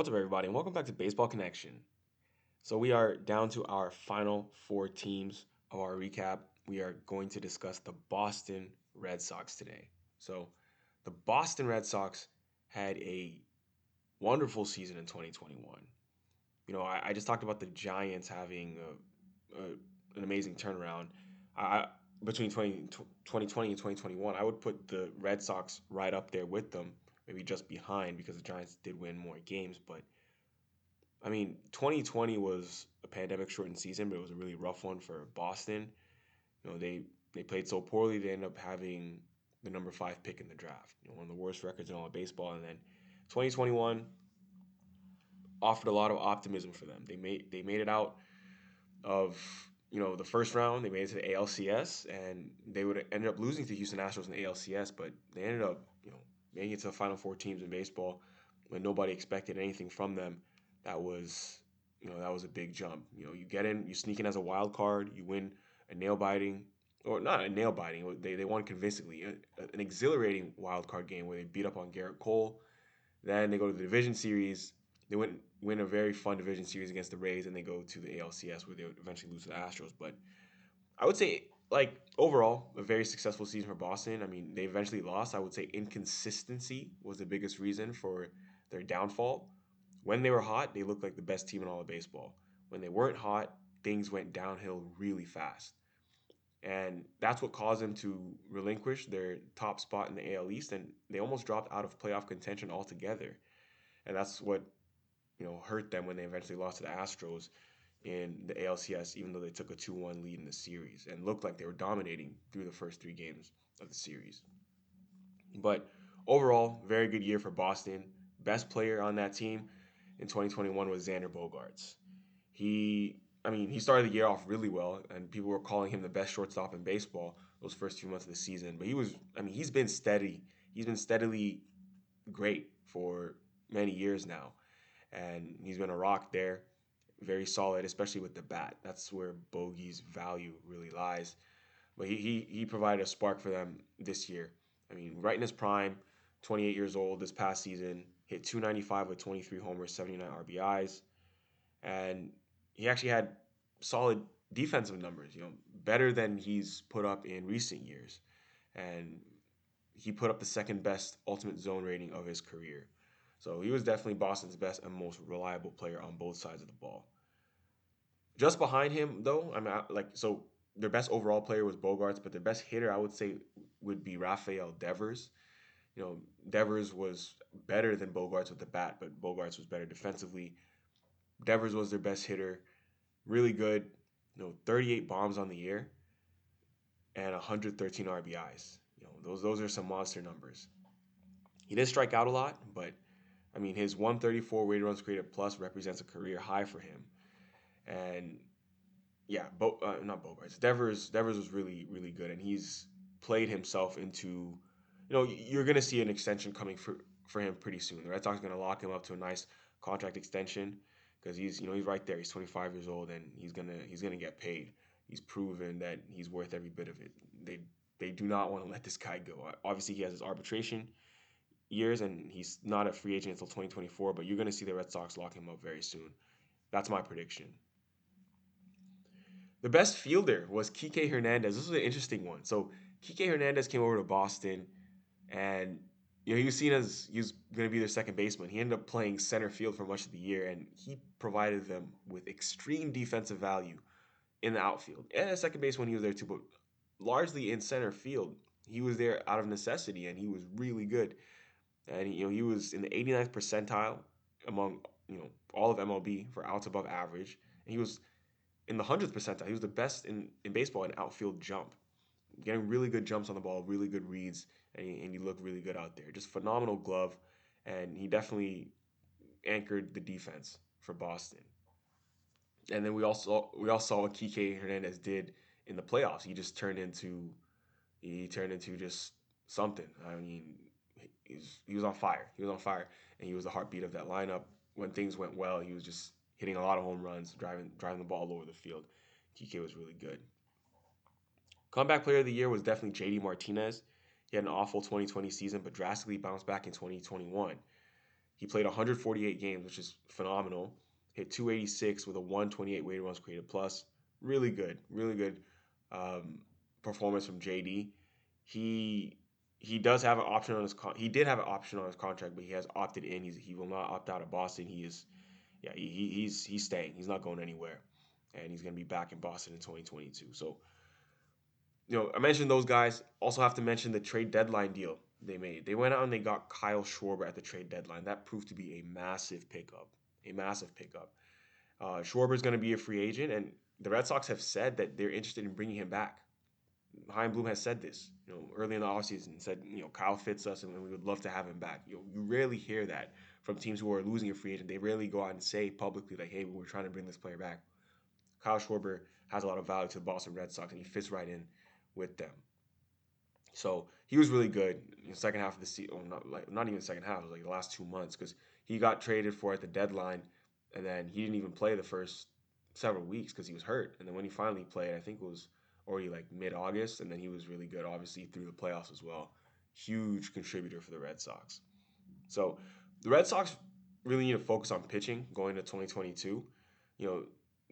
What's up, everybody, and welcome back to Baseball Connection. So, we are down to our final four teams of our recap. We are going to discuss the Boston Red Sox today. So, the Boston Red Sox had a wonderful season in 2021. You know, I, I just talked about the Giants having a, a, an amazing turnaround. I, between 20, 2020 and 2021, I would put the Red Sox right up there with them maybe just behind because the Giants did win more games. But I mean, 2020 was a pandemic shortened season, but it was a really rough one for Boston. You know, they they played so poorly they ended up having the number five pick in the draft. You know, one of the worst records in all of baseball. And then 2021 offered a lot of optimism for them. They made they made it out of you know the first round. They made it to the ALCS, and they would ended up losing to Houston Astros in the ALCS, but they ended up you know making it to the final four teams in baseball when nobody expected anything from them. That was, you know, that was a big jump. You know, you get in, you sneak in as a wild card, you win a nail biting, or not a nail biting. They they won convincingly, an exhilarating wild card game where they beat up on Gerrit Cole. Then they go to the division series. They win win a very fun division series against the Rays, and they go to the ALCS where they eventually lose to the Astros. But I would say like overall, a very successful season for Boston. I mean, they eventually lost. I would say inconsistency was the biggest reason for their downfall. When they were hot, they looked like the best team in all of baseball. When they weren't hot, things went downhill really fast. And that's what caused them to relinquish their top spot in the AL East, and they almost dropped out of playoff contention altogether. And that's what you know hurt them when they eventually lost to the Astros in the ALCS, even though they took a 2 1 lead in the series and looked like they were dominating through the first three games of the series. But overall, very good year for Boston. Best player on that team in 2021 was Xander Bogaerts. He, I mean, he started the year off really well, and people were calling him the best shortstop in baseball those first few months of the season. But he was, I mean, he's been steady. He's been steadily great for many years now, and he's been a rock there very solid, especially with the bat. That's where Bogey's value really lies. But he, he, he provided a spark for them this year. I mean, right in his prime, 28 years old this past season, hit 295 with 23 homers, 79 RBIs. And he actually had solid defensive numbers, you know, better than he's put up in recent years. And he put up the second best ultimate zone rating of his career. So he was definitely Boston's best and most reliable player on both sides of the ball. Just behind him, though, I mean, like so, their best overall player was Bogaerts, but their best hitter, I would say, would be Rafael Devers. You know, Devers was better than Bogaerts with the bat, but Bogaerts was better defensively. Devers was their best hitter, really good. You know, 38 bombs on the year and 113 RBIs. You know, those those are some monster numbers. He did strike out a lot, but I mean, his 134 weighted runs created plus represents a career high for him. And yeah, Bo, uh, not Bogaerts. Devers Devers was really really good, and he's played himself into. You know, you're gonna see an extension coming for for him pretty soon. The Red Sox are gonna lock him up to a nice contract extension because he's you know he's right there. He's 25 years old, and he's gonna he's gonna get paid. He's proven that he's worth every bit of it. They they do not want to let this guy go. Obviously, he has his arbitration years, and he's not a free agent until 2024. But you're going to see the Red Sox lock him up very soon. That's my prediction. The best fielder was Kike Hernandez. This was an interesting one. So Kike Hernandez came over to Boston, and you know he was seen as he was going to be their second baseman. He ended up playing center field for much of the year, and he provided them with extreme defensive value in the outfield and second base when he was there too. But largely in center field, he was there out of necessity, and he was really good and you know he was in the 89th percentile among you know all of MLB for outs above average, and he was in the 100th percentile. He was the best in, in baseball in outfield jump, getting really good jumps on the ball, really good reads, and he, and he looked really good out there. Just phenomenal glove, and he definitely anchored the defense for Boston. And then we also we all saw what Kike Hernandez did in the playoffs. He just turned into he turned into just something. I mean, he was, he was on fire. He was on fire, and he was the heartbeat of that lineup. When things went well, he was just hitting a lot of home runs, driving driving the ball all over the field. Kike was really good. Comeback player of the year was definitely JD Martinez. He had an awful 2020 season, but drastically bounced back in 2021. He played 148 games, which is phenomenal. Hit 286 with a 128 weighted runs created plus. Really good, really good um, performance from JD. He he does have an option on his con- he did have an option on his contract, but he has opted in. He's, he will not opt out of Boston. He is yeah he, he's he's staying. He's not going anywhere, and he's gonna be back in Boston in 2022. So you know I mentioned those guys. Also have to mention the trade deadline deal they made. They went out and they got Kyle Schwarber at the trade deadline. That proved to be a massive pickup, a massive pickup. Uh, Schwarber is going to be a free agent, and the Red Sox have said that they're interested in bringing him back. Chaim Bloom has said this, you know, early in the offseason, said, you know, Kyle fits us and we would love to have him back. You you rarely hear that from teams who are losing a free agent. They rarely go out and say publicly, like, hey, we're trying to bring this player back. Kyle Schwarber has a lot of value to the Boston Red Sox and he fits right in with them. So he was really good in the second half of the season. Not like not even second half, like the last two months because he got traded for at the deadline, and then he didn't even play the first several weeks because he was hurt. And then when he finally played, I think it was already like mid August, and then he was really good, obviously through the playoffs as well. Huge contributor for the Red Sox. So the Red Sox really need to focus on pitching going to 2022. You know,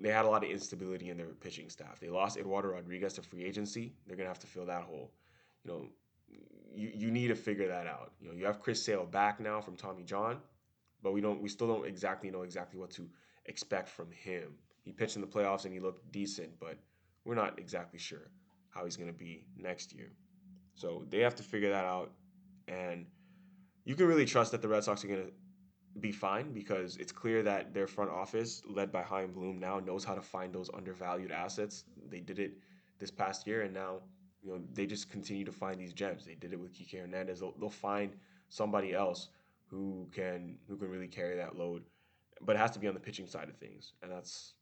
they had a lot of instability in their pitching staff. They lost Eduardo Rodriguez to free agency. They're gonna have to fill that hole. You know, you, you need to figure that out. You know, you have Chris Sale back now from Tommy John, but we don't we still don't exactly know exactly what to expect from him. He pitched in the playoffs and he looked decent, but we're not exactly sure how he's going to be next year. So they have to figure that out. And you can really trust that the Red Sox are going to be fine because it's clear that their front office, led by Chaim Bloom, now knows how to find those undervalued assets. They did it this past year, and now you know they just continue to find these gems. They did it with Kike Hernandez. They'll, they'll find somebody else who can who can really carry that load, but it has to be on the pitching side of things, and that's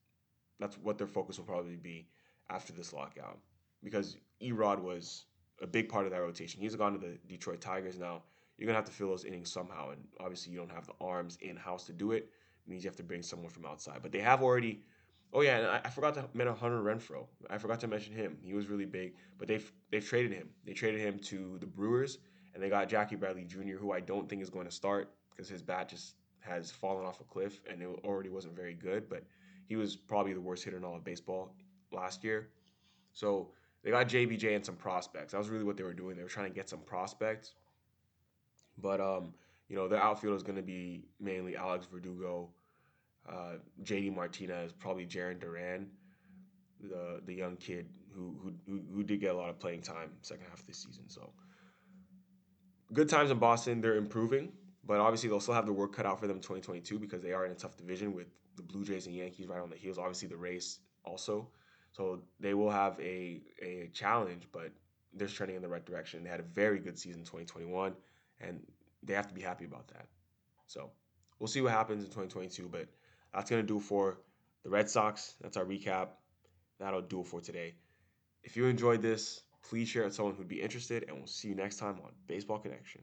that's what their focus will probably be after this lockout because E-Rod was a big part of that rotation. He's gone to the Detroit Tigers now. You're gonna have to fill those innings somehow, and obviously you don't have the arms in house to do it. it. Means you have to bring someone from outside. But they have already. Oh yeah, and I, I forgot to mention Hunter Renfroe. I forgot to mention him. He was really big, but they've they've traded him. They traded him to the Brewers, and they got Jackie Bradley Jr., who I don't think is going to start because his bat just has fallen off a cliff, and it already wasn't very good. But he was probably the worst hitter in all of baseball last year. So they got JBJ and some prospects. That was really what they were doing. They were trying to get some prospects. But um, you know, their outfield is going to be mainly Alex Verdugo, uh, JD Martinez, probably Jarren Duran, the the young kid who, who who did get a lot of playing time second half of the season. So good times in Boston. They're improving, but obviously they'll still have the work cut out for them in 2022 because they are in a tough division with the Blue Jays and Yankees right on the heels. Obviously the Rays also. So they will have a, a challenge, but they're trending in the right direction. They had a very good season in 2021, and they have to be happy about that. So we'll see what happens in 2022, but that's going to do for the Red Sox. That's our recap. That'll do for today. If you enjoyed this, please share it with someone who'd be interested, and we'll see you next time on Baseball Connection.